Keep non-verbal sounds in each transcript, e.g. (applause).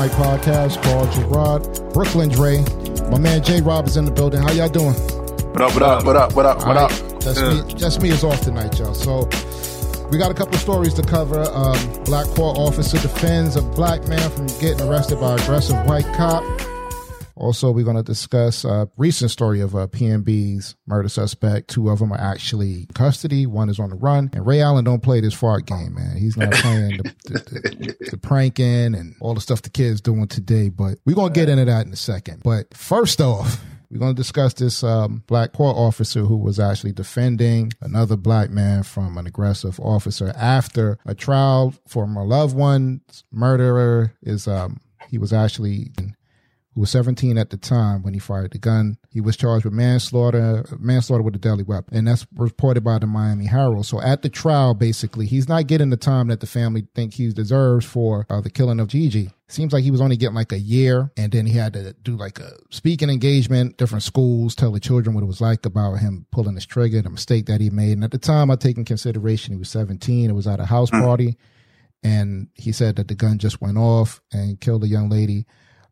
Mic podcast called Gerard. Brooklyn Dre. My man J Rob is in the building. How y'all doing? What up, what up, what up, what up, what up? Just, me, just me is off tonight, y'all. So we got a couple stories to cover. Um, black court officer defends a black man from getting arrested by aggressive white cop. Also, we're going to discuss a recent story of a PNB's murder suspect. Two of them are actually in custody. One is on the run. And Ray Allen don't play this fart game, man. He's not (laughs) playing the, the, the, the pranking and all the stuff the kids doing today. But we're going to get into that in a second. But first off, we're going to discuss this um, black court officer who was actually defending another black man from an aggressive officer after a trial for my loved one's murderer is um, he was actually who was 17 at the time when he fired the gun. He was charged with manslaughter, manslaughter with a deadly weapon, and that's reported by the Miami Herald. So at the trial, basically, he's not getting the time that the family think he deserves for uh, the killing of Gigi. Seems like he was only getting like a year, and then he had to do like a speaking engagement, different schools, tell the children what it was like about him pulling his trigger, the mistake that he made. And at the time, I take in consideration he was 17. It was at a house party, and he said that the gun just went off and killed a young lady.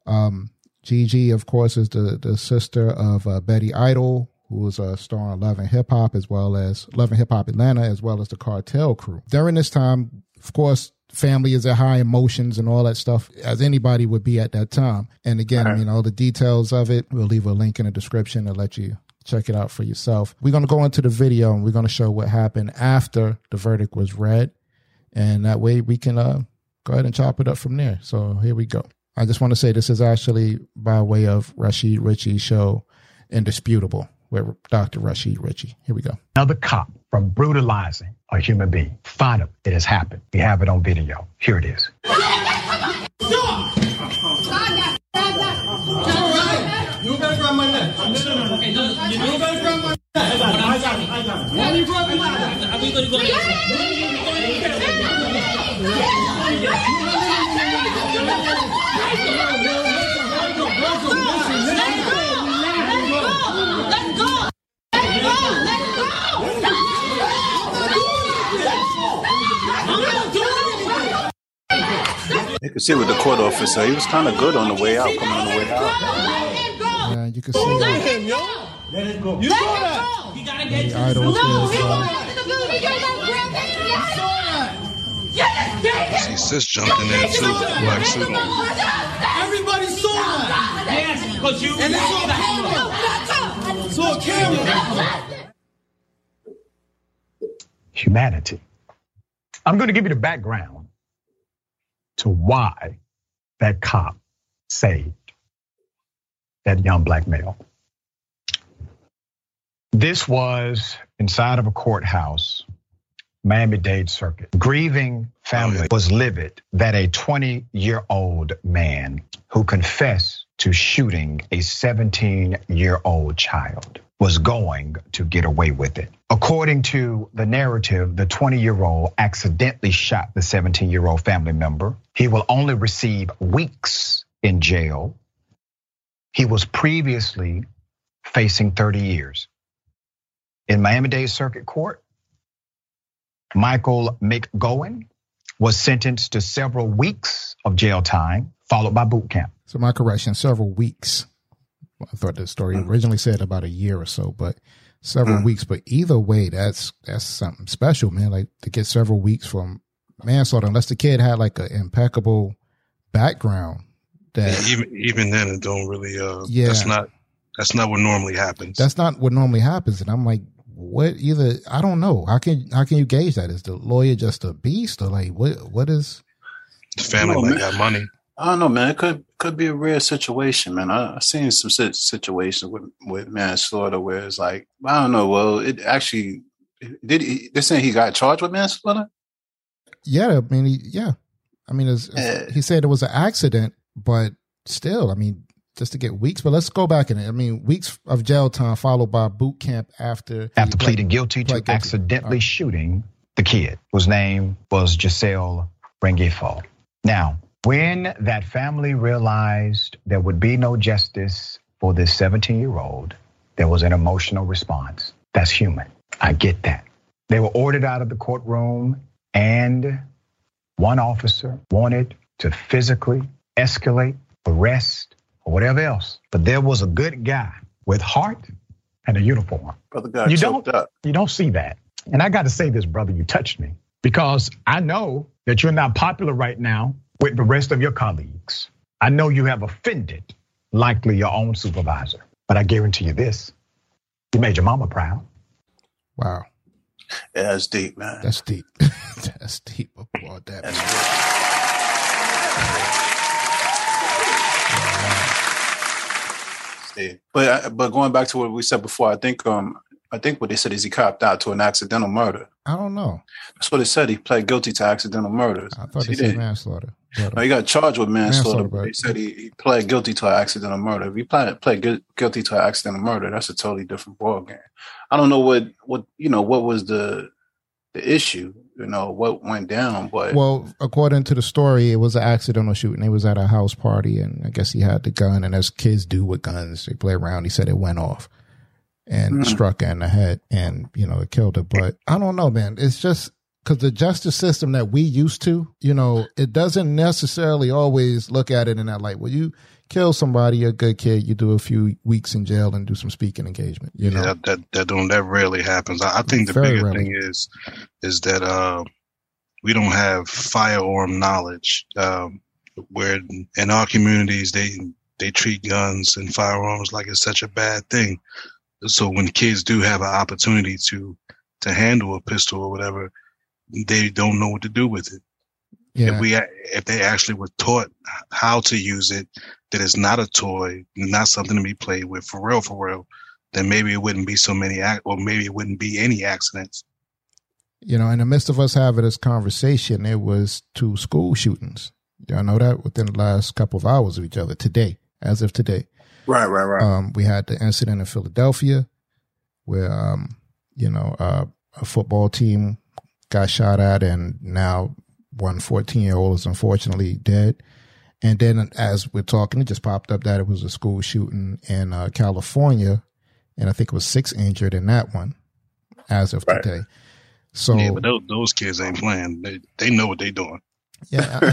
Um, Gigi, of course, is the, the sister of uh, Betty Idol, who was a star on Love and Hip Hop, as well as Love and Hip Hop Atlanta, as well as the Cartel crew. During this time, of course, family is at high emotions and all that stuff, as anybody would be at that time. And again, right. you know, the details of it, we'll leave a link in the description to let you check it out for yourself. We're going to go into the video and we're going to show what happened after the verdict was read. And that way we can uh, go ahead and chop it up from there. So here we go. I just want to say this is actually by way of Rashad Richey's show, Indisputable, with Dr. Rashad Richey. Here we go. Another cop from brutalizing a human being. Finally, it has happened. We have it on video. Here it is. You better grab my neck. You better grab my neck. I got it. I got it. I got it. Why are you grabbing my neck? Are we going to go? You can see with the court officer, he was kind of good on the way out, coming on the way out. Yeah, you can see. Let him, yo. Let it go. You saw that. He gotta get the idol. No, he won't the building. He got See, sis jumped in there too. Black suit on. Everybody saw that. Yes, because you. And it's on camera. It's on camera. Humanity. I'm going to give you the background to why that cop saved that young black male. This was inside of a courthouse, Miami Dade Circuit. Grieving family oh, was livid that a 20 year old man who confessed to shooting a 17 year old child was going to get away with it. According to the narrative, the 20 year old accidentally shot the 17 year old family member. He will only receive weeks in jail. He was previously facing 30 years. In Miami Dade Circuit Court, Michael McGowan was sentenced to several weeks of jail time, followed by boot camp. So my correction, several weeks. I thought the story mm. originally said about a year or so, but several mm. weeks. But either way, that's that's something special, man. Like to get several weeks from manslaughter, unless the kid had like an impeccable background. That yeah, even even then, it don't really. Uh, yeah, that's not that's not what normally happens. That's not what normally happens, and I'm like, what? Either I don't know. How can how can you gauge that? Is the lawyer just a beast, or like what? What is? The family no, might got money. I don't know, man. It could could be a rare situation, man. I, have seen some situations with with manslaughter where it's like I don't know. Well, it actually did. He, they're saying he got charged with manslaughter. Yeah, I mean, he, yeah. I mean, it's, uh, he said it was an accident, but still, I mean, just to get weeks. But let's go back in it. I mean, weeks of jail time followed by boot camp after after pleading guilty to guilty. accidentally right. shooting the kid, whose name was Giselle Rengifo. Now, when that family realized there would be no justice for this 17 year old, there was an emotional response. That's human. I get that. They were ordered out of the courtroom, and one officer wanted to physically escalate, arrest, or whatever else. But there was a good guy with heart and a uniform. Brother got you don't, up. You don't see that. And I got to say this, brother, you touched me because I know that you're not popular right now with the rest of your colleagues. I know you have offended likely your own supervisor, but I guarantee you this you made your mama proud. Wow. Yeah, that's deep, man. That's deep. (laughs) that's deep. Applaud that. Deep. But uh, but going back to what we said before, I think um I think what they said is he copped out to an accidental murder. I don't know. That's what they said. He pled guilty to accidental murders. I thought he said manslaughter. no, he got charged with manslaughter, manslaughter but he said he, he, pled guilty to an accidental murder. If he pled, pled guilty to an accidental murder, that's a totally different ballgame. I don't know what what you know what was the the issue, you know, what went down, but well, according to the story, it was an accidental shooting. It was at a house party, and I guess he had the gun, and as kids do with guns, they play around. He said it went off and mm. struck her in the head and, you know, it killed her. But I don't know, man. It's just because the justice system that we used to, you know, it doesn't necessarily always look at it in that light. Well, you kill somebody, a good kid, you do a few weeks in jail and do some speaking engagement. You know, yeah, that that don't that rarely happens. I, I think the Very bigger rarely. thing is is that uh, we don't have firearm knowledge. Um, where in our communities they they treat guns and firearms like it's such a bad thing so when kids do have an opportunity to to handle a pistol or whatever, they don't know what to do with it. Yeah. If we if they actually were taught how to use it, that it's not a toy, not something to be played with for real, for real, then maybe it wouldn't be so many or maybe it wouldn't be any accidents. You know, in the midst of us having this conversation, it was two school shootings. Y'all know that within the last couple of hours of each other today, as of today. Right, right, right. Um, we had the incident in Philadelphia where, um, you know, uh, a football team got shot at and now one 14 year old is unfortunately dead. And then as we're talking, it just popped up that it was a school shooting in uh, California. And I think it was six injured in that one as of right. today. So, yeah, but those, those kids ain't playing. They, they know what they're doing. Yeah. (laughs)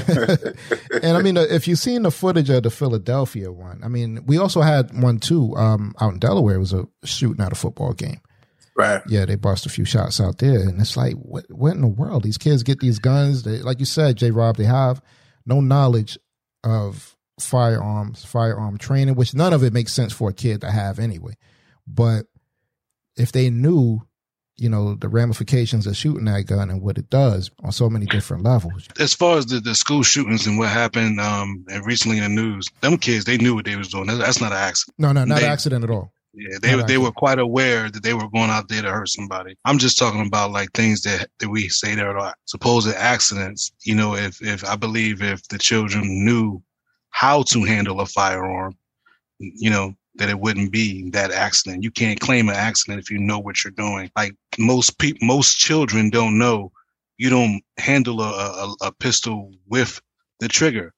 and I mean, if you've seen the footage of the Philadelphia one, I mean, we also had one too um, out in Delaware. It was a shooting at a football game. Right. Yeah, they bust a few shots out there. And it's like, what, what in the world? These kids get these guns. They, like you said, J Rob, they have no knowledge of firearms, firearm training, which none of it makes sense for a kid to have anyway. But if they knew you know the ramifications of shooting that gun and what it does on so many different levels. As far as the, the school shootings and what happened um, and recently in the news, them kids they knew what they was doing. That's not an accident. No, no, not they, an accident at all. Yeah, they they were quite aware that they were going out there to hurt somebody. I'm just talking about like things that, that we say that are supposed accidents. You know, if if I believe if the children knew how to handle a firearm, you know, that it wouldn't be that accident. You can't claim an accident if you know what you're doing. Like most people, most children don't know. You don't handle a, a, a pistol with the trigger.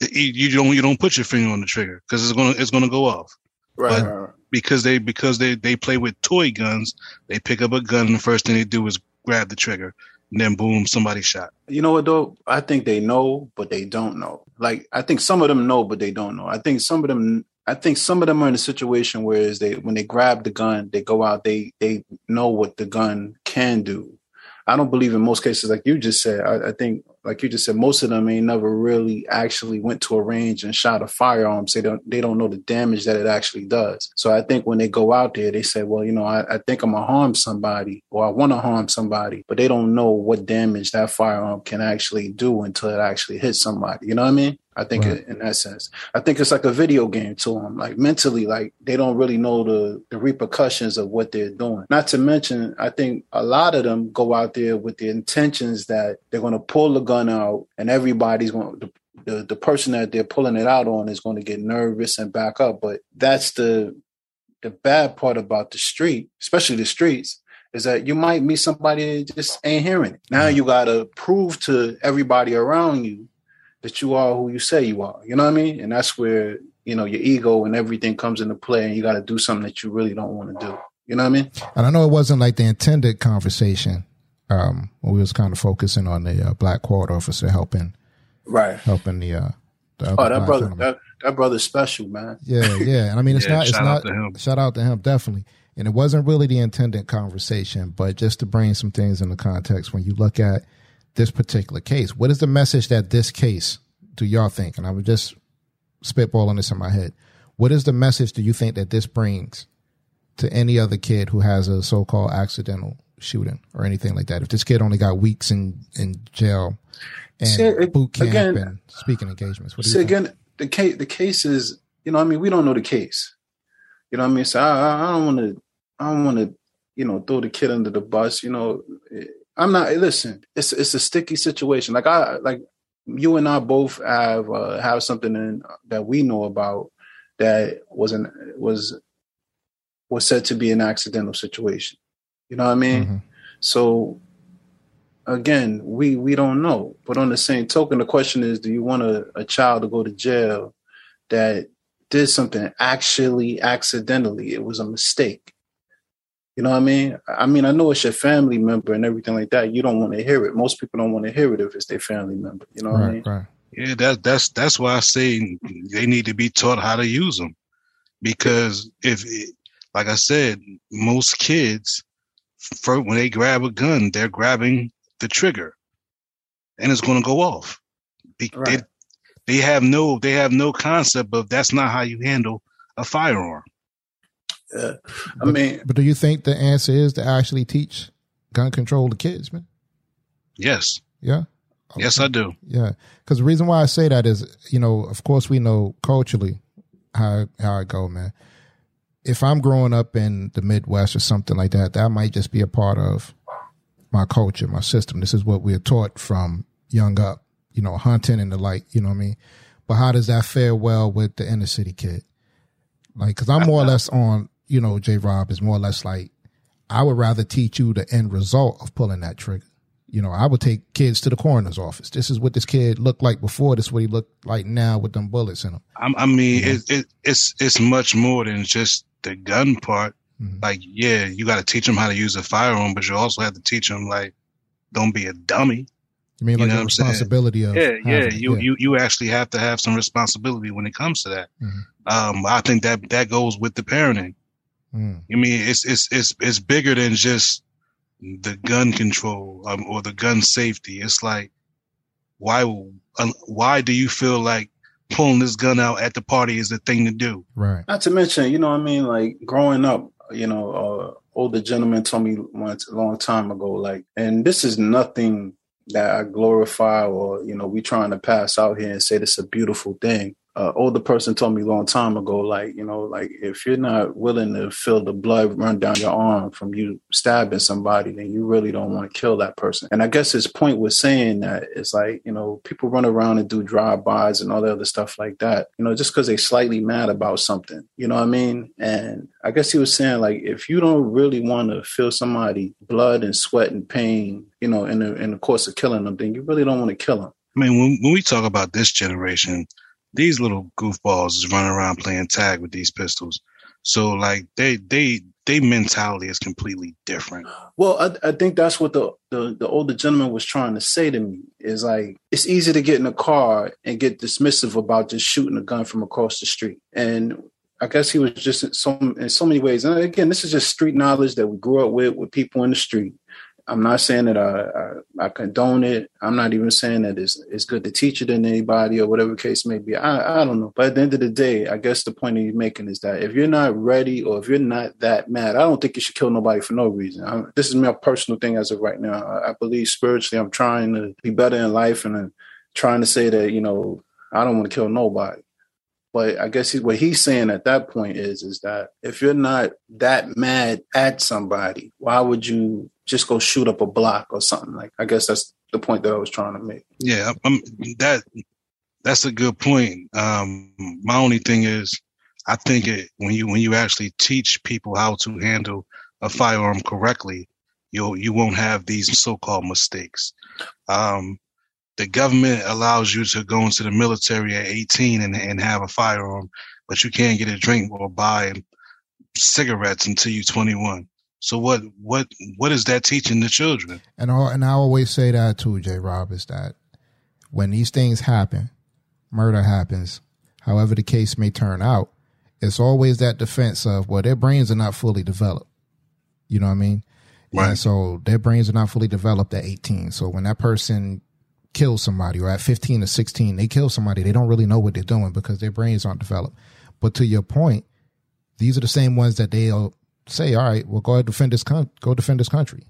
You don't you don't put your finger on the trigger because it's gonna it's gonna go off. Right. But because they because they they play with toy guns, they pick up a gun and the first thing they do is grab the trigger. And then boom, somebody shot. You know what though? I think they know, but they don't know. Like I think some of them know, but they don't know. I think some of them I think some of them are in a situation where is they when they grab the gun, they go out, they they know what the gun can do. I don't believe in most cases, like you just said. I, I think like you just said, most of them ain't never really actually went to a range and shot a firearm. So they don't they don't know the damage that it actually does. So I think when they go out there, they say, well, you know, I, I think I'm gonna harm somebody or I want to harm somebody, but they don't know what damage that firearm can actually do until it actually hits somebody. You know what I mean? I think right. in that sense, I think it's like a video game to them. Like mentally, like they don't really know the the repercussions of what they're doing. Not to mention, I think a lot of them go out there with the intentions that they're going to pull the gun out, and everybody's going to the, the person that they're pulling it out on is going to get nervous and back up. But that's the the bad part about the street, especially the streets, is that you might meet somebody that just ain't hearing it. Now you gotta prove to everybody around you that you are who you say you are. You know what I mean? And that's where, you know, your ego and everything comes into play and you gotta do something that you really don't want to do. You know what I mean? And I know it wasn't like the intended conversation. Um, we was kind of focusing on the uh, black quad officer helping, right, helping the. Uh, the oh, that brother, that, that brother's special, man. Yeah, yeah, and I mean, it's yeah, not, it's not. Shout out to him, definitely. And it wasn't really the intended conversation, but just to bring some things into context when you look at this particular case, what is the message that this case do y'all think? And I was just spitballing this in my head. What is the message do you think that this brings to any other kid who has a so-called accidental shooting or anything like that? If this kid only got weeks in in jail and see, uh, boot camp again, and speaking engagements, what do see, again, the case the case is you know I mean we don't know the case. You know what I mean? So I, I don't want to I don't want to you know throw the kid under the bus. You know I'm not. Listen, it's it's a sticky situation. Like I like you and I both have uh, have something in, that we know about that wasn't was was said to be an accidental situation. You know what I mean? Mm-hmm. So again, we we don't know. But on the same token, the question is, do you want a, a child to go to jail that did something actually accidentally? It was a mistake. You know what I mean? I mean, I know it's your family member and everything like that. You don't want to hear it. Most people don't want to hear it if it's their family member. You know what I mean? Right. Yeah, that, that's that's why I say they need to be taught how to use them, because if, like I said, most kids, for when they grab a gun, they're grabbing the trigger, and it's going to go off. They, right. they, they have no they have no concept of that's not how you handle a firearm. Yeah. I but, mean, but do you think the answer is to actually teach gun control to kids, man? Yes. Yeah. Okay. Yes, I do. Yeah, because the reason why I say that is, you know, of course we know culturally how how it go, man. If I'm growing up in the Midwest or something like that, that might just be a part of my culture, my system. This is what we're taught from young up, you know, hunting and the like. You know what I mean? But how does that fare well with the inner city kid? Like, because I'm more or less on you know, J Rob is more or less like, I would rather teach you the end result of pulling that trigger. You know, I would take kids to the coroner's office. This is what this kid looked like before. This is what he looked like now with them bullets in him. I, I mean, it, it, it's it's much more than just the gun part. Mm-hmm. Like, yeah, you got to teach them how to use a firearm, but you also have to teach them like, don't be a dummy. You mean like you know the responsibility of yeah, yeah. You yeah. you you actually have to have some responsibility when it comes to that. Mm-hmm. Um, I think that that goes with the parenting. Mm. I mean, it's it's it's it's bigger than just the gun control um, or the gun safety. It's like why uh, why do you feel like pulling this gun out at the party is the thing to do? Right. Not to mention, you know, what I mean, like growing up, you know, uh, older gentleman told me once a long time ago, like, and this is nothing that I glorify or you know we trying to pass out here and say this is a beautiful thing uh, older person told me a long time ago, like, you know, like if you're not willing to feel the blood run down your arm from you stabbing somebody, then you really don't want to kill that person. And I guess his point was saying that it's like, you know, people run around and do drive-bys and all the other stuff like that, you know, just because they're slightly mad about something, you know what I mean? And I guess he was saying, like, if you don't really want to feel somebody blood and sweat and pain, you know, in the, in the course of killing them, then you really don't want to kill them. I mean, when, when we talk about this generation, these little goofballs is running around playing tag with these pistols. So like they they they mentality is completely different. Well, I, I think that's what the, the the older gentleman was trying to say to me is like it's easy to get in a car and get dismissive about just shooting a gun from across the street. And I guess he was just in so in so many ways. And again, this is just street knowledge that we grew up with with people in the street. I'm not saying that I, I, I condone it. I'm not even saying that it's it's good to teach it to anybody or whatever case may be. I I don't know. But at the end of the day, I guess the point that you're making is that if you're not ready or if you're not that mad, I don't think you should kill nobody for no reason. I, this is my personal thing as of right now. I, I believe spiritually, I'm trying to be better in life and I'm trying to say that you know I don't want to kill nobody. But I guess he, what he's saying at that point is is that if you're not that mad at somebody, why would you just go shoot up a block or something like. I guess that's the point that I was trying to make. Yeah, um, that that's a good point. Um, my only thing is, I think it when you when you actually teach people how to handle a firearm correctly, you you won't have these so-called mistakes. Um, the government allows you to go into the military at 18 and, and have a firearm, but you can't get a drink or buy cigarettes until you're 21. So what what what is that teaching the children? And all, and I always say that too, J. Rob, is that when these things happen, murder happens, however the case may turn out, it's always that defense of well, their brains are not fully developed. You know what I mean? Right. And so their brains are not fully developed at 18. So when that person kills somebody or at 15 or 16, they kill somebody, they don't really know what they're doing because their brains aren't developed. But to your point, these are the same ones that they'll say, all right, well, go ahead defend this con- go defend this country.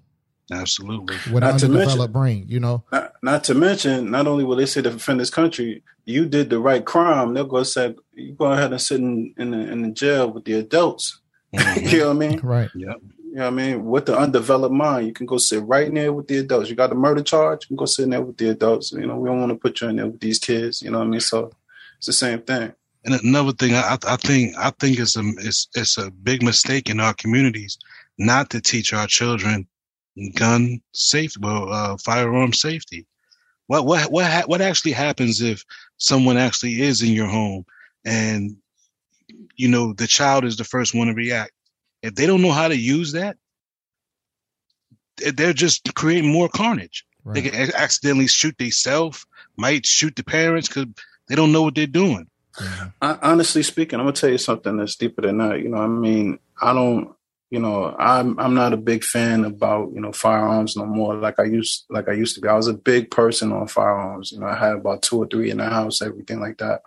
Absolutely. With not an underdeveloped mention, brain, you know. Not, not, to mention, not only will they say to defend this country, you did the right crime. They'll go say, you go ahead and sit in in the, in the jail with the adults. Mm-hmm. (laughs) you know what I mean? Right. Yeah. You know what I mean? With the undeveloped mind, you can go sit right in there with the adults. You got the murder charge, you can go sit in there with the adults. You know, we don't want to put you in there with these kids. You know what I mean? So it's the same thing. And another thing, I, I think I think it's a it's it's a big mistake in our communities not to teach our children gun safety, well, uh, firearm safety. What what what what actually happens if someone actually is in your home and you know the child is the first one to react? If they don't know how to use that, they're just creating more carnage. Right. They can accidentally shoot themselves, might shoot the parents because they don't know what they're doing. Yeah. I, honestly speaking, I'm gonna tell you something that's deeper than that. You know, I mean, I don't. You know, I'm I'm not a big fan about you know firearms no more. Like I used like I used to be. I was a big person on firearms. You know, I had about two or three in the house, everything like that.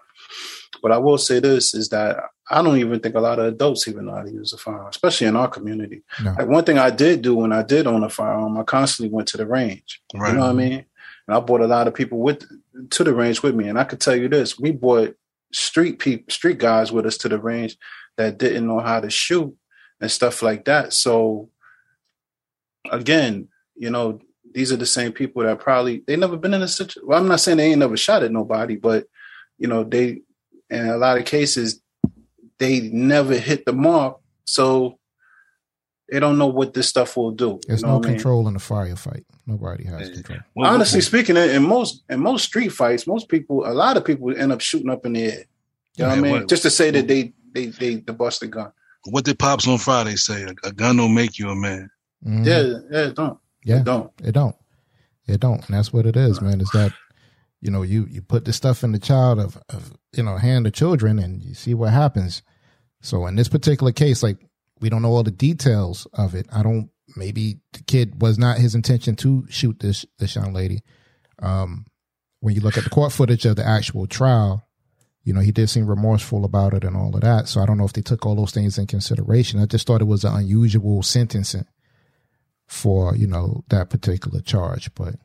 But I will say this is that I don't even think a lot of adults even know how to use a firearm, especially in our community. No. Like one thing I did do when I did own a firearm, I constantly went to the range. Right. You know what I mean? And I brought a lot of people with to the range with me. And I could tell you this: we brought street people, street guys with us to the range that didn't know how to shoot and stuff like that. So again, you know, these are the same people that probably they never been in a situation. Well, I'm not saying they ain't never shot at nobody, but you know, they in a lot of cases they never hit the mark, so they don't know what this stuff will do. There's no control mean? in a firefight. Nobody has control. Well, Honestly speaking, in most in most street fights, most people, a lot of people end up shooting up in the air. You know what I mean? What, Just to say that they they they, they bust a gun. What did Pops on Friday say? A, a gun don't make you a man. Mm-hmm. Yeah, yeah, it don't. Yeah, it don't. It don't. It don't. And that's what it is, man. Is that you know you you put this stuff in the child of, of you know hand of children and you see what happens so in this particular case like we don't know all the details of it. I don't maybe the kid was not his intention to shoot this this young lady. Um when you look at the court footage of the actual trial you know he did seem remorseful about it and all of that. So i don't know if they took all those things in consideration. I just thought it was an unusual sentencing for you know that particular charge but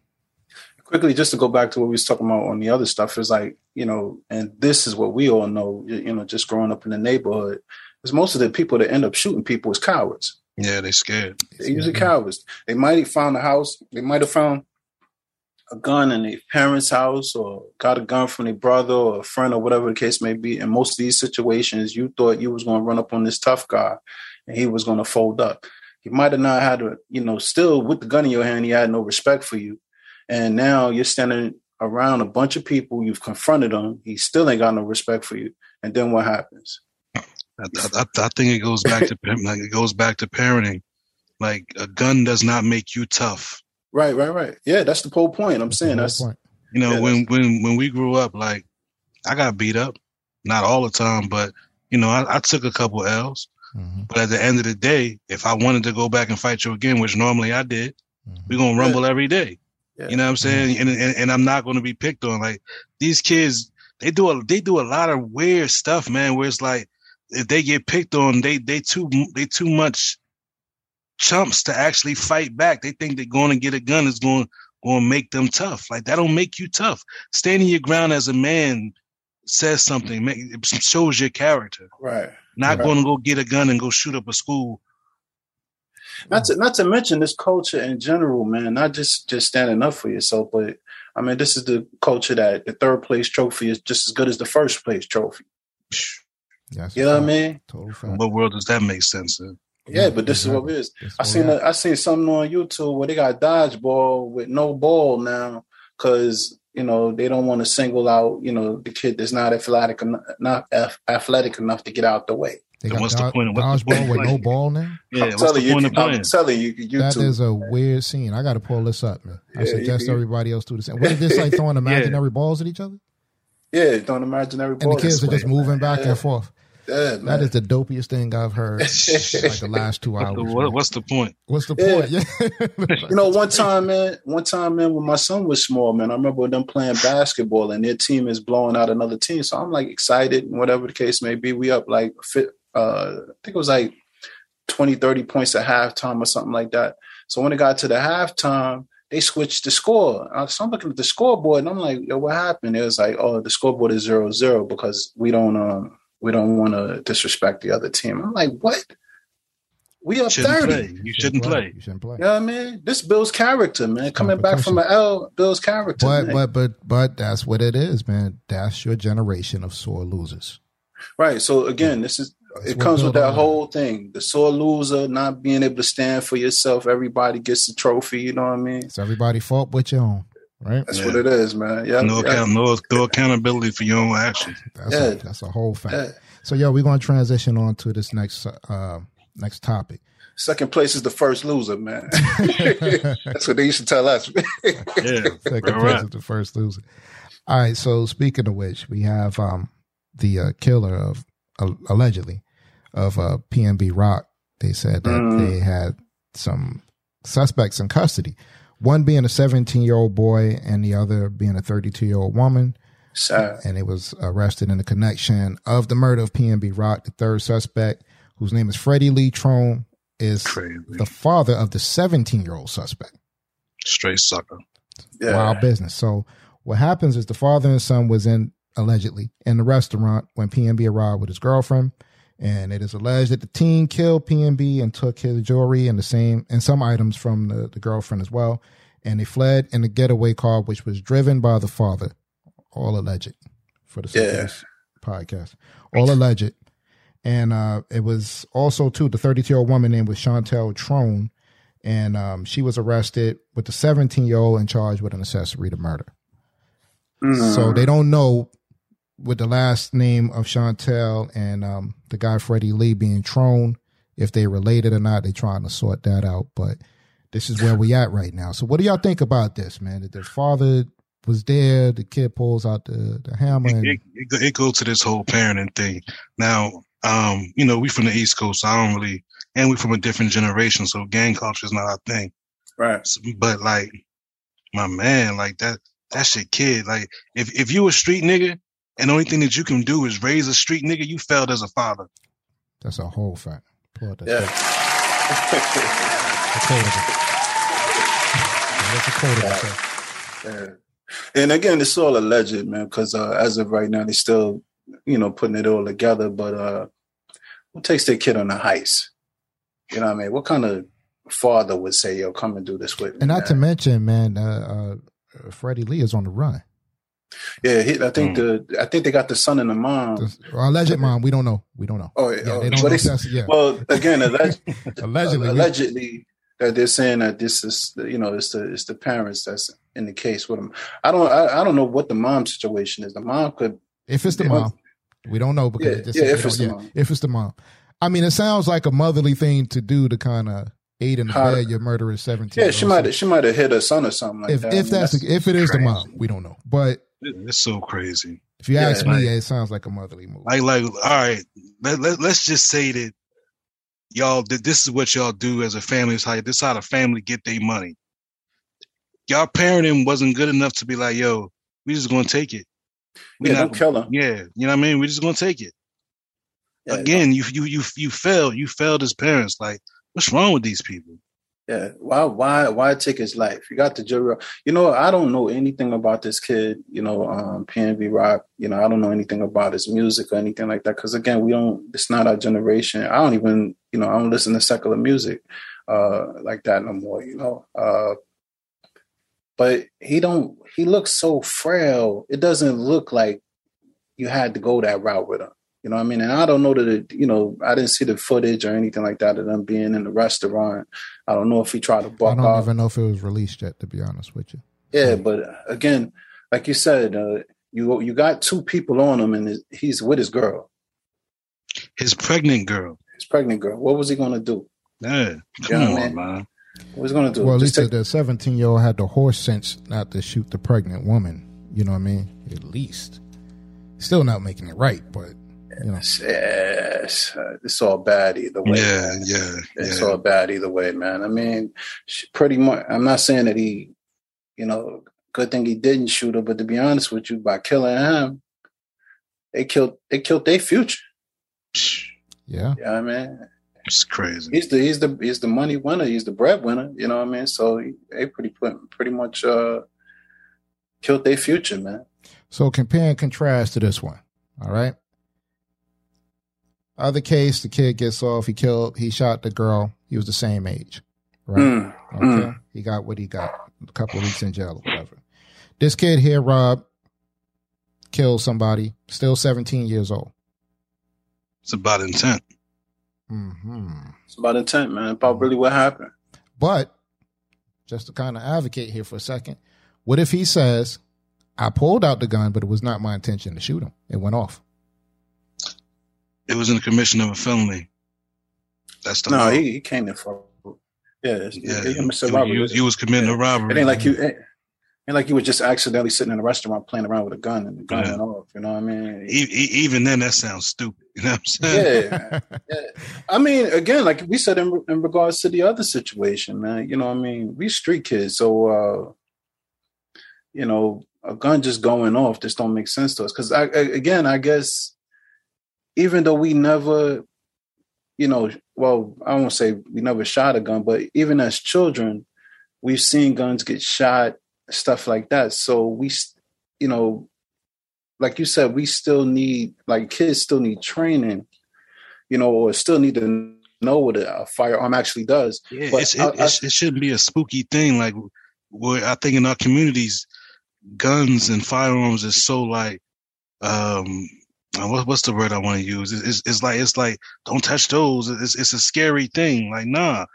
quickly just to go back to what we was talking about on the other stuff is like you know and this is what we all know you know just growing up in the neighborhood is most of the people that end up shooting people is cowards. Yeah they're scared. They usually cowards. They might have found a house they might have found a gun in their parents house or got a gun from their brother or a friend or whatever the case may be. In most of these situations you thought you was going to run up on this tough guy and he was going to fold up. He might have not had to you know still with the gun in your hand he had no respect for you and now you're standing around a bunch of people, you've confronted him, he still ain't got no respect for you. And then what happens? I, I, I think it goes back to (laughs) like it goes back to parenting. Like a gun does not make you tough. Right, right, right. Yeah, that's the whole point. I'm saying that's point. you know yeah, when when when we grew up, like I got beat up, not all the time, but you know I, I took a couple L's. Mm-hmm. But at the end of the day, if I wanted to go back and fight you again, which normally I did, mm-hmm. we're gonna rumble yeah. every day. Yeah. You know what I'm saying? And, and, and I'm not going to be picked on. Like these kids, they do a they do a lot of weird stuff, man. Where it's like if they get picked on, they they too they too much chumps to actually fight back. They think they're going to get a gun is going going to make them tough. Like that don't make you tough. Standing your ground as a man says something. It shows your character. Right. Not right. going to go get a gun and go shoot up a school not to not to mention this culture in general, man. Not just just standing up for yourself, but I mean, this is the culture that the third place trophy is just as good as the first place trophy. Yes, you know what I mean? Total what world does that make sense in? Yeah, but this exactly. is what it is. I seen a, I seen something on YouTube where they got dodgeball with no ball now because you know they don't want to single out you know the kid that's not athletic enough, not athletic enough to get out the way. They got what's the point? What's the point with no ball now? Yeah, I'm what's the point you, of playing? I'm telling you, YouTube. That is a weird scene. I got to pull this up, man. I yeah, suggest everybody else do the same. What is this like (laughs) throwing imaginary yeah. balls at each other? Yeah, throwing imaginary balls. And the kids are just moving back yeah. and forth. Yeah, that is the dopiest thing I've heard (laughs) like the last two hours. What's the, what, what's the point? What's the point? Yeah. (laughs) you know, one time, man, one time, man, when my son was small, man, I remember them playing basketball and their team is blowing out another team. So I'm like excited, and whatever the case may be. We up like, uh, I think it was like 20, 30 points at halftime or something like that. So when it got to the halftime, they switched the score. So I'm looking at the scoreboard and I'm like, yo, what happened? It was like, oh, the scoreboard is zero zero because we don't um we don't want to disrespect the other team. I'm like, what? We are thirty. Play. You shouldn't play. You shouldn't play. Yeah, you know what I mean, this Bill's character, man. Coming back from an L, Bill's character. But man. but but but that's what it is, man. That's your generation of sore losers. Right. So again, this is that's it comes with that whole thing. The sore loser, not being able to stand for yourself. Everybody gets the trophy. You know what I mean? It's everybody fault but your own. Right. That's yeah. what it is, man. Yeah. No, account, no, no accountability for your own actions. That's yeah. a, that's a whole fact. Yeah. So, yeah, we're going to transition on to this next uh, next topic. Second place is the first loser, man. (laughs) that's what they used to tell us. yeah. (laughs) Second place is the first loser. All right. So, speaking of which, we have um, the uh, killer of allegedly of uh, PNB Rock. They said that mm. they had some suspects in custody one being a 17 year old boy and the other being a 32 year old woman. Sad. And it was arrested in the connection of the murder of PNB Rock. The third suspect, whose name is Freddie Lee Trone, is Crazy. the father of the 17 year old suspect. Straight sucker. Yeah. Wild business. So what happens is the father and son was in allegedly in the restaurant when PNB arrived with his girlfriend. And it is alleged that the teen killed PNB and took his jewelry and the same and some items from the, the girlfriend as well. And they fled in a getaway car, which was driven by the father. All alleged for the yeah. podcast. All alleged. And uh, it was also too the 32 year old woman named was Chantel Trone, and um, she was arrested with the 17 year old in charge with an accessory to murder. Mm. So they don't know with the last name of Chantel and um, the guy Freddie Lee being Trone, if they related or not, they're trying to sort that out. But this is where we at right now. So what do y'all think about this, man? That their father was there, the kid pulls out the, the hammer. And- it, it, it, goes to this whole parenting thing. Now, um, you know, we from the East Coast, so I don't really, and we from a different generation, so gang culture is not our thing. Right. So, but like, my man, like that, that's your kid. Like, if, if you a street nigga, and the only thing that you can do is raise a street nigga, you failed as a father. That's a whole fact. Pull that yeah. (laughs) That's a yeah. And again, it's all alleged, man, because uh, as of right now, they're still, you know, putting it all together. But uh, who takes their kid on a heist? You know what I mean? What kind of father would say, yo, come and do this with me? And not man? to mention, man, uh, uh, Freddie Lee is on the run. Yeah, he, I think mm. the I think they got the son and the mom. The, alleged mom, we don't know. We don't know. Oh, yeah, oh, they don't know. yeah. Well, again, alleged, (laughs) allegedly, allegedly that they're saying that this is you know it's the it's the parents that's in the case with them. I don't I, I don't know what the mom situation is. The mom could if it's the mom, we don't know because yeah, yeah if it's the mom. if it's the mom. I mean, it sounds like a motherly thing to do to kind of aid in the bed your murderous seventeen. Yeah, she might have she might have hit her son or something like if, that. If I mean, that's, that's if it is crazy. the mom, we don't know. But it's so crazy. If you ask me, yeah it sounds like a motherly movie. Like, like, all right, let, let, let's just say that y'all, that this is what y'all do as a family. Is how this how the family get their money. Y'all parenting wasn't good enough to be like, yo, we just gonna take it. We yeah, not, don't kill them. Yeah, you know what I mean. We just gonna take it. Yeah, Again, you you you you failed. You failed as parents. Like, what's wrong with these people? Yeah. Why why why take his life? You got the jury. You know, I don't know anything about this kid, you know, um PNB Rock. You know, I don't know anything about his music or anything like that. Cause again, we don't it's not our generation. I don't even, you know, I don't listen to secular music uh like that no more, you know. Uh but he don't he looks so frail. It doesn't look like you had to go that route with him. You know what I mean? And I don't know that it, you know, I didn't see the footage or anything like that of them being in the restaurant. I don't know if he tried to buck I don't off. even know if it was released yet, to be honest with you. Yeah, but again, like you said, uh, you you got two people on him, and he's with his girl. his pregnant girl. His pregnant girl. What was he gonna do? Yeah, come you know on, man. What was he gonna do? Well, at least take- the seventeen year old had the horse sense not to shoot the pregnant woman. You know what I mean? At least. Still not making it right, but you know. Yes, uh, it's all bad either way. Yeah, man. yeah, it's yeah. all bad either way, man. I mean, pretty much. I'm not saying that he, you know, good thing he didn't shoot her, but to be honest with you, by killing him, they killed they killed their future. Yeah, yeah, I mean, it's crazy. He's the he's the he's the money winner. He's the breadwinner. You know what I mean? So he, they pretty pretty much uh, killed their future, man. So compare and contrast to this one. All right. Other case, the kid gets off. He killed. He shot the girl. He was the same age, right? Mm, okay. Mm. He got what he got. A couple of weeks in jail or whatever. This kid here, Rob, killed somebody. Still 17 years old. It's about intent. Mm-hmm. It's about intent, man. About really what happened. But just to kind of advocate here for a second, what if he says, "I pulled out the gun, but it was not my intention to shoot him. It went off." It was in the commission of a felony. That's the no. Law. He, he came in for yeah. Yeah, he, he, was committing a robbery. It ain't like you. It, ain't like you were just accidentally sitting in a restaurant playing around with a gun and the gun yeah. went off. You know what I mean? even then, that sounds stupid. You know what I'm saying? Yeah, (laughs) yeah. I mean, again, like we said in, in regards to the other situation, man. You know, what I mean, we street kids, so uh, you know, a gun just going off just don't make sense to us. Because I, I, again, I guess even though we never, you know, well, I won't say we never shot a gun, but even as children, we've seen guns get shot, stuff like that. So we, you know, like you said, we still need like kids still need training, you know, or still need to know what a, firearm actually does. Yeah, but I, I, it, shouldn't be a spooky thing. Like where I think in our communities, guns and firearms is so like, um, what, what's the word I want to use? It's, it's, like it's like don't touch those. It's it's a scary thing. Like nah,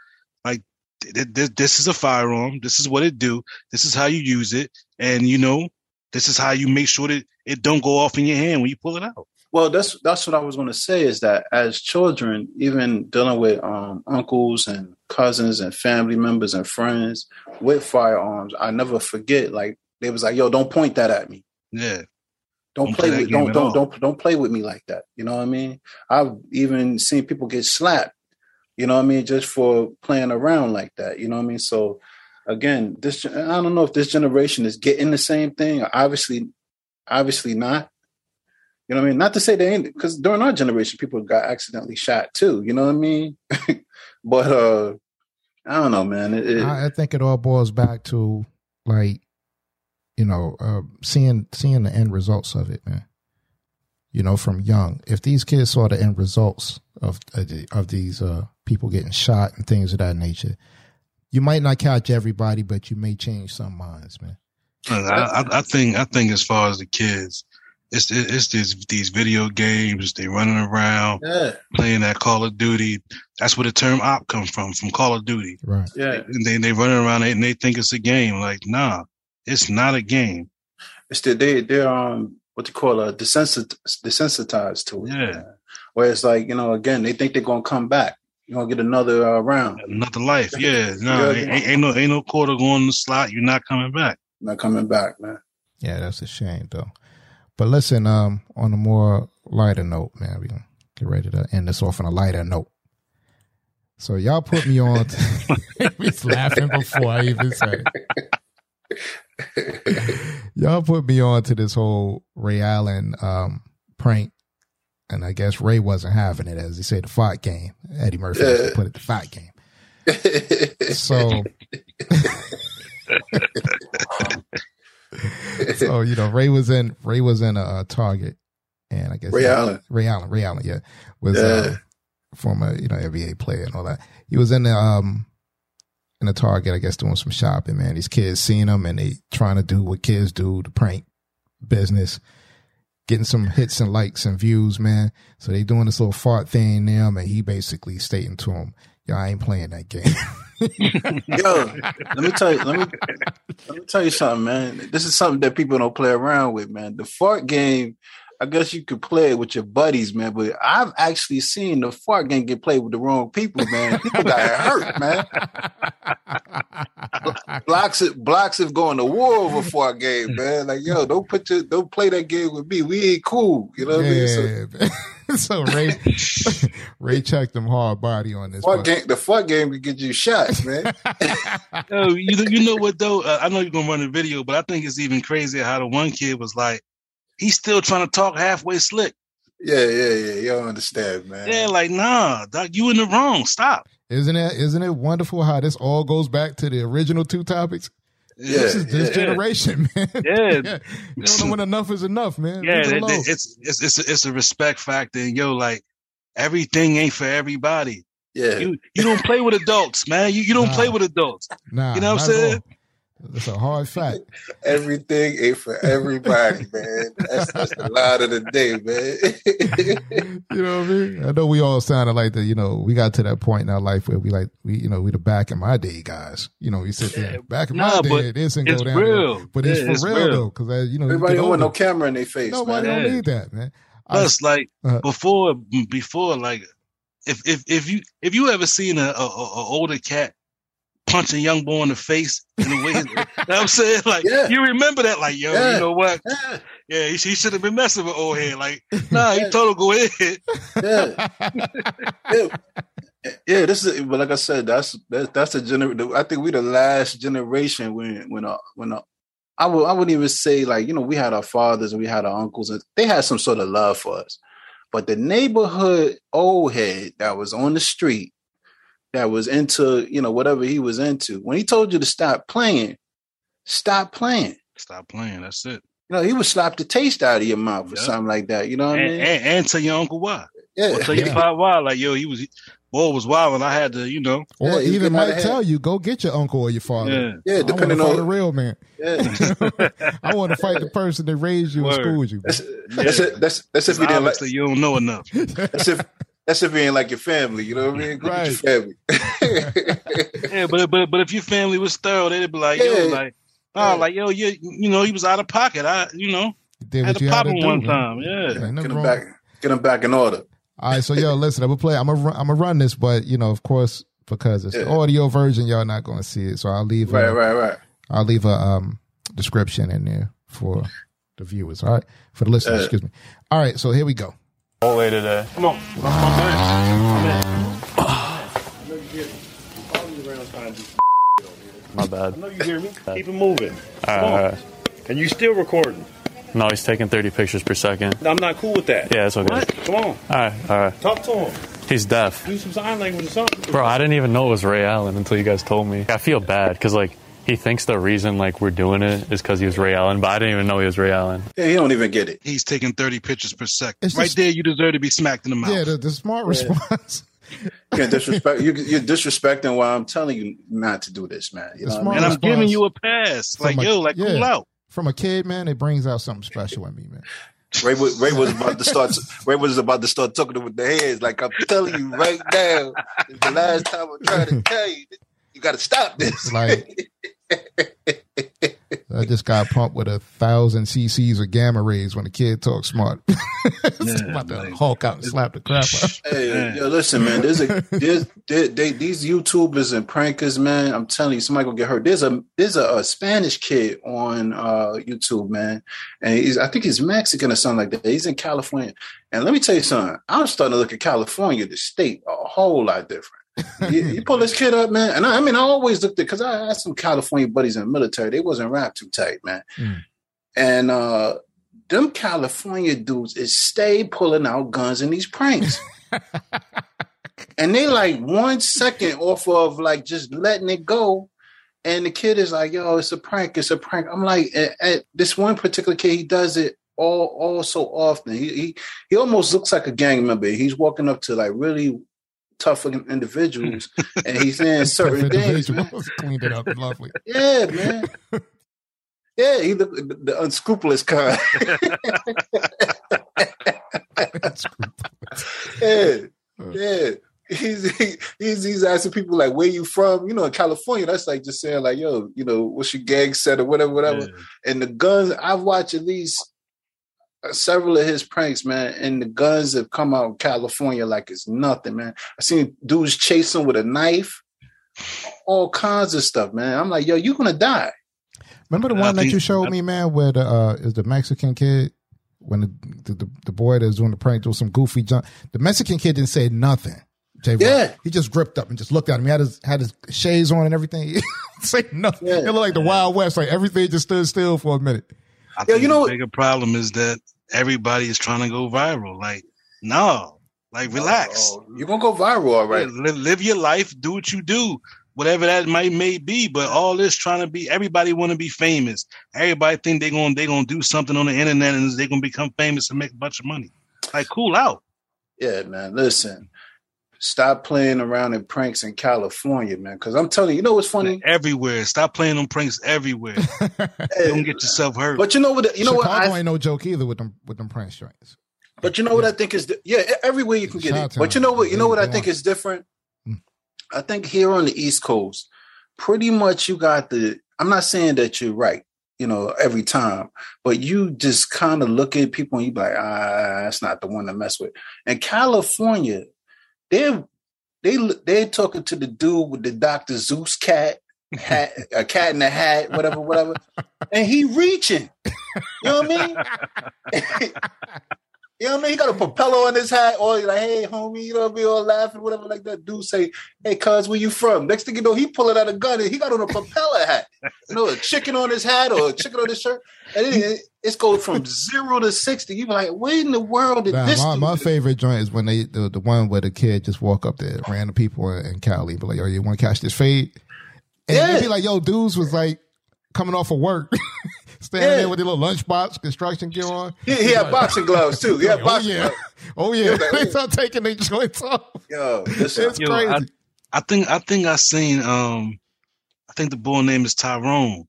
like th- this is a firearm. This is what it do. This is how you use it, and you know this is how you make sure that it don't go off in your hand when you pull it out. Well, that's that's what I was going to say is that as children, even dealing with um, uncles and cousins and family members and friends with firearms, I never forget. Like they was like, "Yo, don't point that at me." Yeah. Don't, don't play, play with don't don't don't don't play with me like that. You know what I mean? I've even seen people get slapped. You know what I mean? Just for playing around like that. You know what I mean? So again, this I don't know if this generation is getting the same thing. Obviously, obviously not. You know what I mean? Not to say they ain't because during our generation, people got accidentally shot too. You know what I mean? (laughs) but uh I don't know, man. It, it, I, I think it all boils back to like you know, uh, seeing seeing the end results of it, man. You know, from young, if these kids saw the end results of of these uh, people getting shot and things of that nature, you might not catch everybody, but you may change some minds, man. I, I, think I think as far as the kids, it's it's these these video games. They running around yeah. playing that Call of Duty. That's where the term "op" comes from, from Call of Duty. Right. Yeah. And they they running around and they think it's a game. Like, nah, it's not a game. It's that they they're um what you call a desensitized to it. Yeah. Where it's like you know again they think they're gonna come back. You're gonna get another uh, round. Another life. Yeah. (laughs) No, ain't, ain't, no ain't no quarter going in the slot. You're not coming back. Not coming back, man. Yeah, that's a shame though. But listen, um, on a more lighter note, man, we gonna get ready to end this off on a lighter note. So y'all put me on. (laughs) (laughs) To, he's laughing before I even said. Y'all put me on to this whole Ray Allen um, prank, and I guess Ray wasn't having it, as he said, the fight game. Eddie Murphy uh, put it the fight game. (laughs) so, (laughs) so you know, Ray was in Ray was in a, Target, and I guess Ray Allen, Ray Allen, Ray Allen, yeah, was uh, former you know NBA player and all that. He was in the um in a Target, I guess, doing some shopping, man. These kids seeing them and they trying to do what kids do, the prank business, getting some hits and likes and views, man. So they doing this little fart thing there, and he basically stating to them, "Yo, I ain't playing that game." (laughs) Yo, let me tell you, let me let me tell you something, man. This is something that people don't play around with, man. The fart game. I guess you could play it with your buddies, man. But I've actually seen the fart game get played with the wrong people, man. People got hurt, man. (laughs) blocks it, blocks have going to war over fart game, man. Like, yo, don't put your, don't play that game with me. We ain't cool. You know what yeah, I mean? So, (laughs) so Ray, (laughs) Ray checked them hard body on this. Fart game, the fart game could get you shots, man. yo, you, you know what though? Uh, I know you're gonna run the video, but I think it's even crazier how the one kid was like, he's still trying to talk halfway slick. Yeah, yeah, yeah. You don't understand, man. Yeah, like nah, dog, you in the wrong. Stop. Isn't it? Isn't it wonderful how this all goes back to the original two topics? Yeah, this is this yeah. generation, (laughs) man. Yeah. yeah. (laughs) You don't know when enough is enough, man. Yeah, it, it's it's it's a, it's a respect factor, and yo, like everything ain't for everybody. Yeah, you you don't play with adults, man. You you don't nah. play with adults. Nah, you know what I'm saying? That's a hard fact. (laughs) Everything ain't for everybody, man. That's, that's the line of the day, man. (laughs) you know what I mean? I know we all sounded like that. you know, we got to that point in our life where we like, we, you know, we the back in my day guys. You know, we sit there, back in nah, my day, this and go down. Real. But it's yeah, for it's real, real, though, because, you know, everybody don't want no camera in their face. Nobody man. don't need that, man. Plus, I, like, uh, before, before, like, if, if, if you, if you ever seen a, a, a older cat punching young boy in the face in the way. you know what I'm saying? Like yeah. you remember that? Like yo, yeah. you know what? Yeah, yeah he, he should have been messing with old head. Like (laughs) nah, he told him go ahead. yeah. yeah. Yeah, this is, but like I said, that's that's that's a gener. I think we the last generation when when uh, when uh, I would I wouldn't even say like you know we had our fathers and we had our uncles and they had some sort of love for us, but the neighborhood old head that was on the street that was into, you know, whatever he was into. When he told you to stop playing, stop playing. Stop playing. That's it. You know, he would slap the taste out of your mouth yep. or something like that. You know what and, I mean? And, and tell your uncle why. Yeah. Or tell your yeah. why. Like, yo, he was boy was wild and I had to, you know. Or yeah, even might tell you, go get your uncle or your father. Yeah, yeah depending on the real man. Yeah. (laughs) I want to fight the person that raised you Word. and schooled you. That's, that's, yeah. it, that's, that's if you didn't like, you don't know enough. That's if that's if you ain't like your family, you know what I mean? Right. your family. (laughs) yeah, but but but if your family was thorough, they'd be like, yeah. yo, like, oh, yeah. like yo, you you know, he was out of pocket. I, you know, did had to pop him one time. Yeah, yeah get him back, get him back in order. All right, so yo, (laughs) listen, I'm gonna play. I'm gonna run, I'm gonna run this, but you know, of course, because it's yeah. the audio version, y'all not gonna see it. So I'll leave. Right, a, right, right. I'll leave a um description in there for the viewers. All right, for the listeners. excuse me. All right, so here we go. All way today. Come on. My bad. I know you hear me. Keep it moving. All right, all right. And you still recording? No, he's taking 30 pictures per second. I'm not cool with that. Yeah, it's okay. What? Come on. All right, all right. Talk to him. He's deaf. Do some sign language or something. Bro, I didn't even know it was Ray Allen until you guys told me. I feel bad because, like, he thinks the reason like we're doing it is because he was Ray Allen, but I didn't even know he was Ray Allen. Yeah, he don't even get it. He's taking 30 pictures per second. right there, you deserve to be smacked in the mouth. Yeah, the, the smart response. (laughs) you disrespect. You, are disrespecting why I'm telling you not to do this, man. You know and I'm giving you a pass. Like a, yo, like yeah, cool out. From a kid, man, it brings out something special in me, man. Ray was, Ray was about to start. Ray was about to start talking with the heads. Like I'm telling you right now, it's the last time I'm trying to tell you. You got to stop this. Like (laughs) (laughs) I just got pumped with a thousand cc's of gamma rays when the kid talks smart. (laughs) yeah, about to Hulk out and slap the crap out. Hey, yo, listen, man. There's a there's they, they, these YouTubers and prankers, man. I'm telling you, somebody gonna get hurt. There's a there's a, a Spanish kid on uh, YouTube, man, and he's I think he's Mexican or something like that. He's in California, and let me tell you something. I'm starting to look at California, the state, a whole lot different you, you, pull this kid up, man. And I, I mean, I always looked at because I had some California buddies in the military. They wasn't wrapped too tight, man. Mm. And uh them California dudes is stay pulling out guns in these pranks. (laughs) and they like one second off of like just letting it go. And the kid is like, yo, it's a prank, it's a prank. I'm like, at, at this one particular kid, he does it all all so often. He, he he almost looks like a gang member. He's walking up to like really tough individuals, hmm. (laughs) and he's saying certain things. Man. (laughs) Cleaned it up, lovely. Yeah, man. Yeah, he looked the, the unscrupulous kind. (laughs) yeah, yeah. He's he, he's he's asking people like, "Where you from?" You know, in California, that's like just saying like, "Yo, you know, what's your gang set or whatever, whatever." Yeah. And the guns, I've watched at least several of his pranks, man, and the guns have come out in California like it's nothing, man. I seen dudes chasing with a knife, all kinds of stuff, man. I'm like, yo, you're gonna die. Remember the one that you showed me, man, where the uh, is the Mexican kid when the, the the boy that's doing the prank doing some goofy jump. The Mexican kid didn't say nothing. J. Yeah, he just gripped up and just looked at him. He had his had his shades on and everything. (laughs) say nothing. Yeah. It looked like the Wild West. Like everything just stood still for a minute. I yeah, you know, the bigger problem is that everybody is trying to go viral. Like, no, like relax. Oh, you're gonna go viral, all right. Yeah, live your life, do what you do, whatever that might may be. But all this trying to be, everybody want to be famous. Everybody think they're gonna they gonna do something on the internet and they're gonna become famous and make a bunch of money. Like, cool out. Yeah, man. Listen, stop playing around in pranks in California, man. Because I'm telling you, you know what's funny? Everywhere. Stop playing on pranks everywhere. (laughs) Don't get yourself hurt. But you know what? You know Chicago what? I, ain't no joke either with them with them prank joints. But you know what I think is yeah, everywhere you can get it. But you know what? You know what I think is different. Hmm. I think here on the East Coast, pretty much you got the. I'm not saying that you're right, you know, every time, but you just kind of look at people and you be like, ah, that's not the one to mess with. And California, they they they talking to the dude with the Dr. Seuss cat hat, (laughs) a cat in a hat, whatever, whatever, and he reaching. You know what I mean? (laughs) You know what I mean? He got a propeller on his hat, or like, hey, homie, you know what I mean? All laughing, whatever, like that. Dude say, hey, cuz, where you from? Next thing you know, he pulling out a gun and he got on a propeller hat. You know, a chicken on his hat or a chicken on his shirt. And it, it's going from zero to 60. You be like, where in the world did nah, this My, my favorite joint is when they, the, the one where the kid just walk up to random people in Cali, but like, yo, you want to catch this fade? And yeah. be like, yo, dudes was like coming off of work. (laughs) standing yeah. there with his little lunchbox construction gear on. He, he had boxing gloves too. He had oh, boxing yeah. gloves. Oh yeah, like, (laughs) they start taking their joints off. Yo, listen, it's yo, crazy. I, I, think I think I seen um I think the boy name is Tyrone.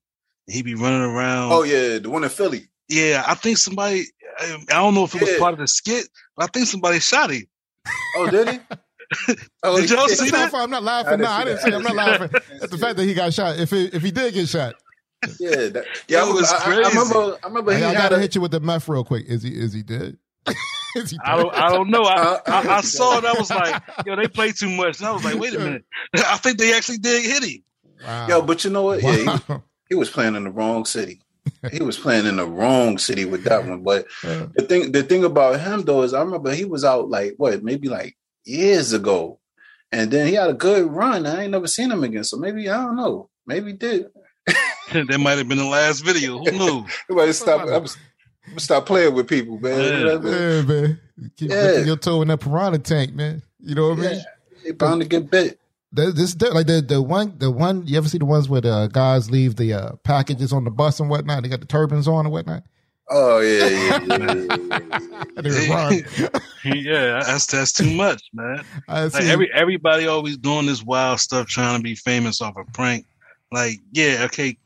He be running around. Oh yeah, the one in Philly. Yeah, I think somebody. I don't know if it was part of the skit, but I think somebody shot him. Oh, did he? (laughs) Oh, did y'all see that? I'm not laughing. No, (laughs) I didn't say. I'm not laughing at the fact that he got shot. If he, if he did get shot, yeah, that, (laughs) yeah. It was I, crazy. I, I remember. I remember. He I gotta a, hit you with the meth real quick. Is he? Is he dead? (laughs) is he dead? I don't. I don't know. I, uh, I, I (laughs) saw it. I was like, yo, they play too much. And I was like, wait a minute. I think they actually did hit him. Wow. Yo, but you know what? Wow. Yeah, he, he was playing in the wrong city. he was playing in the wrong city with that one. But the thing, the thing about him though is, I remember he was out like what, maybe like years ago, and then he had a good run. I ain't never seen him again. So maybe I don't know. Maybe he did. (laughs) that might have been the last video. Who knew? (laughs) Everybody stop. I'm, I'm stop playing with people, man. Yeah, you know I mean? yeah man. Keep yeah. your toe in that piranha tank, man. You know what I mean? They bound to get bit. This like the the one the one you ever see the ones where the guys leave the uh, packages on the bus and whatnot? They got the turbans on and whatnot. Oh yeah, yeah, yeah. yeah, yeah (laughs) that's that's too much, man. Like every everybody always doing this wild stuff, trying to be famous off a prank. Like, yeah, okay,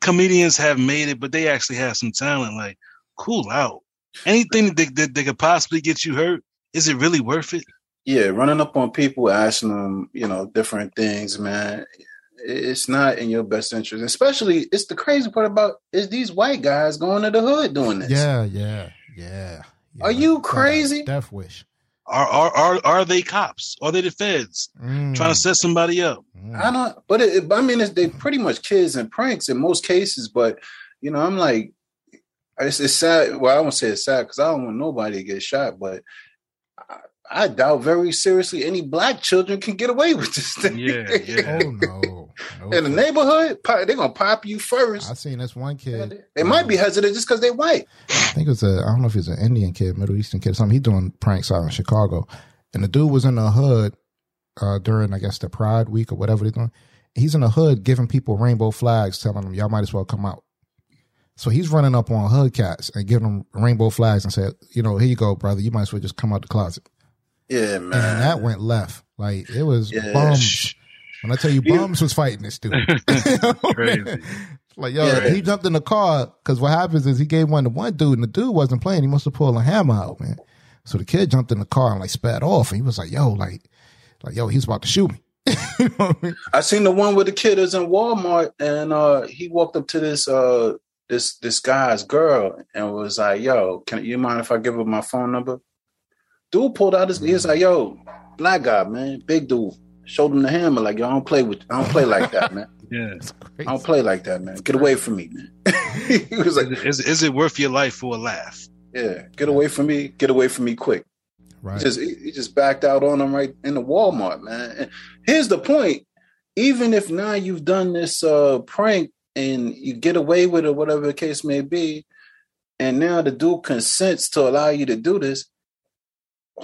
comedians have made it, but they actually have some talent. Like, cool out. Anything that, that, that could possibly get you hurt, is it really worth it? Yeah, running up on people, asking them, you know, different things, man. It's not in your best interest. Especially, it's the crazy part about is these white guys going to the hood doing this. Yeah, yeah, yeah. yeah. Are you crazy? Death wish. Are are are, are they cops? Are they the feds mm. trying to set somebody up? Mm. I don't. But it, I mean, it's, they pretty much kids and pranks in most cases. But you know, I'm like, it's, it's sad. Well, I won't say it's sad because I don't want nobody to get shot. But I, I, doubt very seriously any black children can get away with this thing. Yeah, yeah. (laughs) oh no. No (laughs) in the neighborhood, they're gonna pop you first. I seen this one kid. They might be hesitant just because they're white. I think it was a. I don't know if he's an Indian kid, Middle Eastern kid, something. He doing pranks out in Chicago, and the dude was in the hood uh, during, I guess, the Pride Week or whatever they're doing. He's in the hood giving people rainbow flags, telling them y'all might as well come out. So he's running up on hood cats and giving them rainbow flags and said, you know, here you go, brother. You might as well just come out the closet. Yeah, man. And that went left. Like it was yeah. bums. When I tell you, (laughs) Bums was fighting this dude. (laughs) Crazy. (laughs) like, yo, yeah. he jumped in the car because what happens is he gave one to one dude and the dude wasn't playing. He must have pulled a hammer out, man. So the kid jumped in the car and like spat off and he was like, yo, like, like, yo, he's about to shoot me. you know I, mean? I, seen the one where the kid is in Walmart and uh he walked up to this uh this this guy's girl and was like, "Yo, can you mind if I give her my phone number?" Dude pulled out his. He was like, "Yo, black guy, man, big dude." Showed him the hammer, like, "Yo, I don't play with. I don't play like that, (laughs) man. Yeah, I don't play like that, man. Get away from me, man." (laughs) he was like, is, is it worth your life for a laugh? Yeah, get away from me. Get away from me quick. Right. He just he just backed out on him right in the Walmart, man. And here's the point: even if now you've done this uh, prank and you get away with it, whatever the case may be, and now the dude consents to allow you to do this,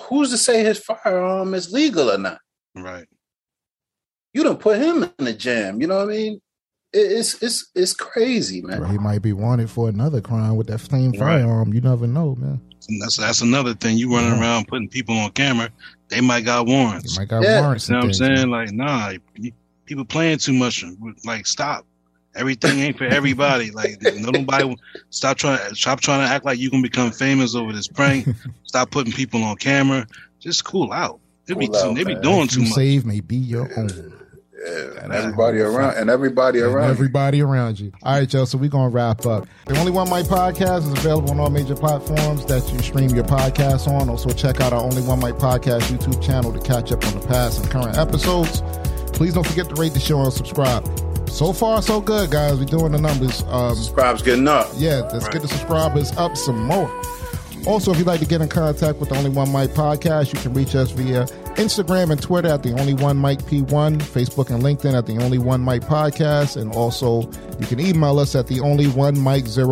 who's to say his firearm is legal or not? Right. You don't put him in the jam. You know what I mean? It's it's it's crazy, man. he might be wanted for another crime with that same right. firearm. You never know, man. And that's that's another thing. You running yeah. around putting people on camera. They might got warrants. They might got yeah. warrants. You know what I'm saying? Like, nah, people playing too much. Like, stop. Everything ain't for everybody. Like (laughs) nobody stop trying stop trying to act like you can become famous over this prank. (laughs) stop putting people on camera. Just cool out. They be, out, they be doing too much. Save may be your own. And everybody around and everybody and around everybody you. around you. All right, Joe. So we're gonna wrap up. The only one mic podcast is available on all major platforms that you stream your podcast on. Also, check out our Only One Mic podcast YouTube channel to catch up on the past and current episodes. Please don't forget to rate the show and subscribe. So far, so good, guys. We're doing the numbers. Um, Subscribe's getting up. Yeah, let's right. get the subscribers up some more. Also, if you'd like to get in contact with the Only One Mic podcast, you can reach us via Instagram and Twitter at the Only One Mike P1, Facebook and LinkedIn at the Only One Mic podcast, and also you can email us at the Only One Mike 00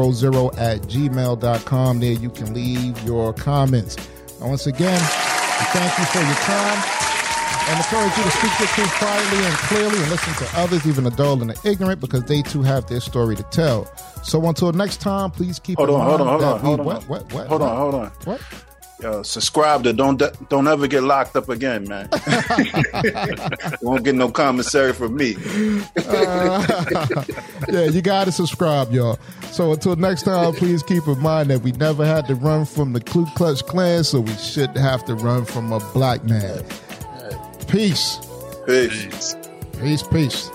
at gmail.com. There you can leave your comments. And once again, thank you for your time and encourage you to speak your truth quietly and clearly and listen to others, even the dull and the ignorant, because they too have their story to tell. So until next time, please keep hold on, hold on, hold on, hold on, what, what, what, hold on, hold on. What? Yo, subscribe to don't don't ever get locked up again, man. (laughs) Won't get no commissary from me. uh, yeah, you got to subscribe, y'all. So until next time, please keep in mind that we never had to run from the Ku Klux Klan, so we shouldn't have to run from a black man. Peace. Peace. Peace, peace.